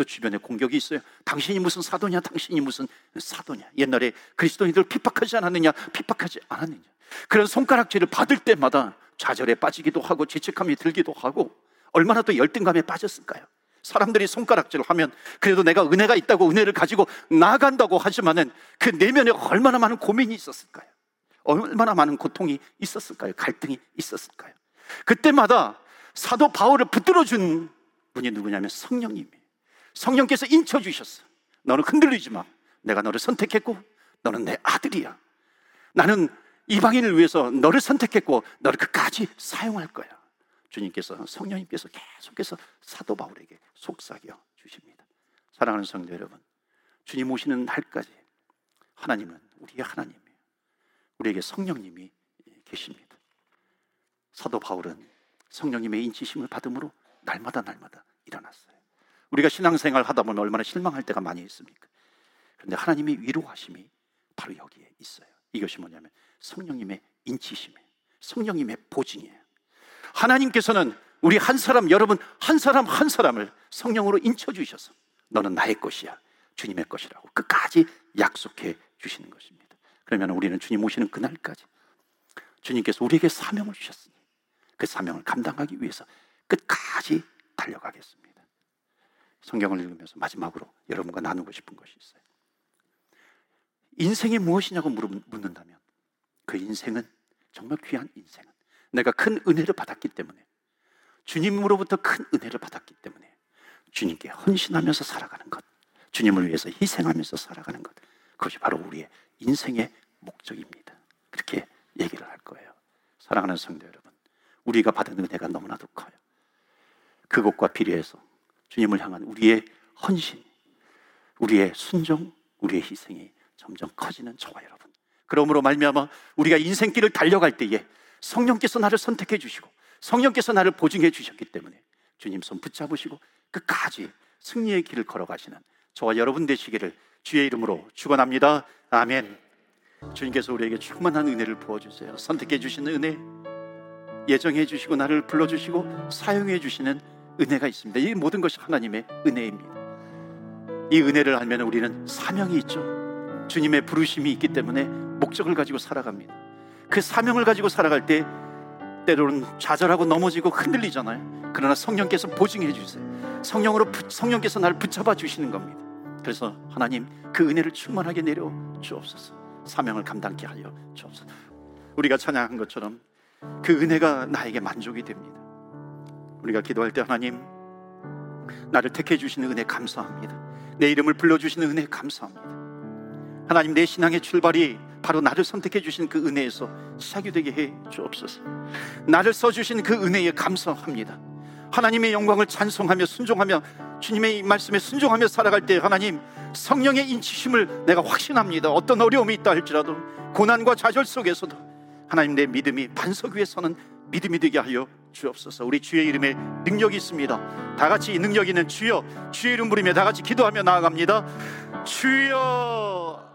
A: 또 주변에 공격이 있어요. 당신이 무슨 사도냐? 당신이 무슨 사도냐? 옛날에 그리스도인들 핍박하지 않았느냐? 핍박하지 않았느냐? 그런 손가락질을 받을 때마다 좌절에 빠지기도 하고 죄책감이 들기도 하고 얼마나 또 열등감에 빠졌을까요? 사람들이 손가락질을 하면 그래도 내가 은혜가 있다고 은혜를 가지고 나아간다고 하지만은 그 내면에 얼마나 많은 고민이 있었을까요? 얼마나 많은 고통이 있었을까요? 갈등이 있었을까요? 그때마다 사도 바울을 붙들어 준 분이 누구냐면 성령님이에요. 성령께서 인쳐 주셨어. 너는 흔들리지 마. 내가 너를 선택했고 너는 내 아들이야. 나는 이방인을 위해서 너를 선택했고 너를 끝까지 사용할 거야. 주님께서 성령님께서 계속해서 사도 바울에게 속삭여 주십니다. 사랑하는 성도 여러분, 주님 오시는 날까지 하나님은 우리의 하나님이에요. 우리에게 성령님이 계십니다. 사도 바울은 성령님의 인치심을 받음으로 날마다 날마다 일어났어요. 우리가 신앙생활 하다 보면 얼마나 실망할 때가 많이 있습니까? 그런데 하나님의 위로하심이 바로 여기에 있어요. 이것이 뭐냐면 성령님의 인치심이에요. 성령님의 보증이에요. 하나님께서는 우리 한 사람, 여러분 한 사람 한 사람을 성령으로 인쳐 주셔서 너는 나의 것이야. 주님의 것이라고 끝까지 약속해 주시는 것입니다. 그러면 우리는 주님 오시는 그날까지 주님께서 우리에게 사명을 주셨으니 그 사명을 감당하기 위해서 끝까지 달려가겠습니다. 성경을 읽으면서 마지막으로 여러분과 나누고 싶은 것이 있어요. 인생이 무엇이냐고 묻는다면 그 인생은 정말 귀한 인생은 내가 큰 은혜를 받았기 때문에 주님으로부터 큰 은혜를 받았기 때문에 주님께 헌신하면서 살아가는 것, 주님을 위해서 희생하면서 살아가는 것, 그것이 바로 우리의 인생의 목적입니다. 그렇게 얘기를 할 거예요. 사랑하는 성도 여러분, 우리가 받은 은혜가 너무나도 커요. 그것과 비례해서 주님을 향한 우리의 헌신, 우리의 순종, 우리의 희생이 점점 커지는 저와 여러분. 그러므로 말미암아 우리가 인생길을 달려갈 때에 성령께서 나를 선택해 주시고 성령께서 나를 보증해 주셨기 때문에 주님 손 붙잡으시고 끝까지 승리의 길을 걸어가시는 저와 여러분 되시기를 주의 이름으로 축원합니다. 아멘. 주님께서 우리에게 충만한 은혜를 부어 주세요. 선택해 주시는 은혜, 예정해 주시고 나를 불러 주시고 사용해 주시는 은혜가 있습니다. 이 모든 것이 하나님의 은혜입니다. 이 은혜를 알면 우리는 사명이 있죠. 주님의 부르심이 있기 때문에 목적을 가지고 살아갑니다. 그 사명을 가지고 살아갈 때 때로는 좌절하고 넘어지고 흔들리잖아요. 그러나 성령께서 보증해 주세요. 성령으로 성령께서 나를 붙잡아 주시는 겁니다. 그래서 하나님 그 은혜를 충만하게 내려 주옵소서. 사명을 감당케 하여 주옵소서. 우리가 찬양한 것처럼 그 은혜가 나에게 만족이 됩니다. 우리가 기도할 때 하나님 나를 택해 주시는 은혜 감사합니다. 내 이름을 불러 주시는 은혜 감사합니다. 하나님 내 신앙의 출발이 바로 나를 선택해 주신 그 은혜에서 시작이 되게 해 주옵소서. 나를 써 주신 그 은혜에 감사합니다. 하나님의 영광을 찬송하며 순종하며 주님의 말씀에 순종하며 살아갈 때 하나님 성령의 인치심을 내가 확신합니다. 어떤 어려움이 있다 할지라도 고난과 좌절 속에서도 하나님 내 믿음이 반석 위에 서는 믿음이 되게 하여 주옵소서. 우리 주의 이름에 능력이 있습니다. 다 같이 능력 있는 주여 주의 이름 부르며 다 같이 기도하며 나아갑니다. 주여